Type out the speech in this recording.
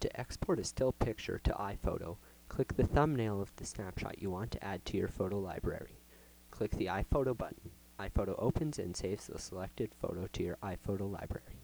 To export a still picture to iPhoto, click the thumbnail of the snapshot you want to add to your photo library. Click the iPhoto button. iPhoto opens and saves the selected photo to your iPhoto library.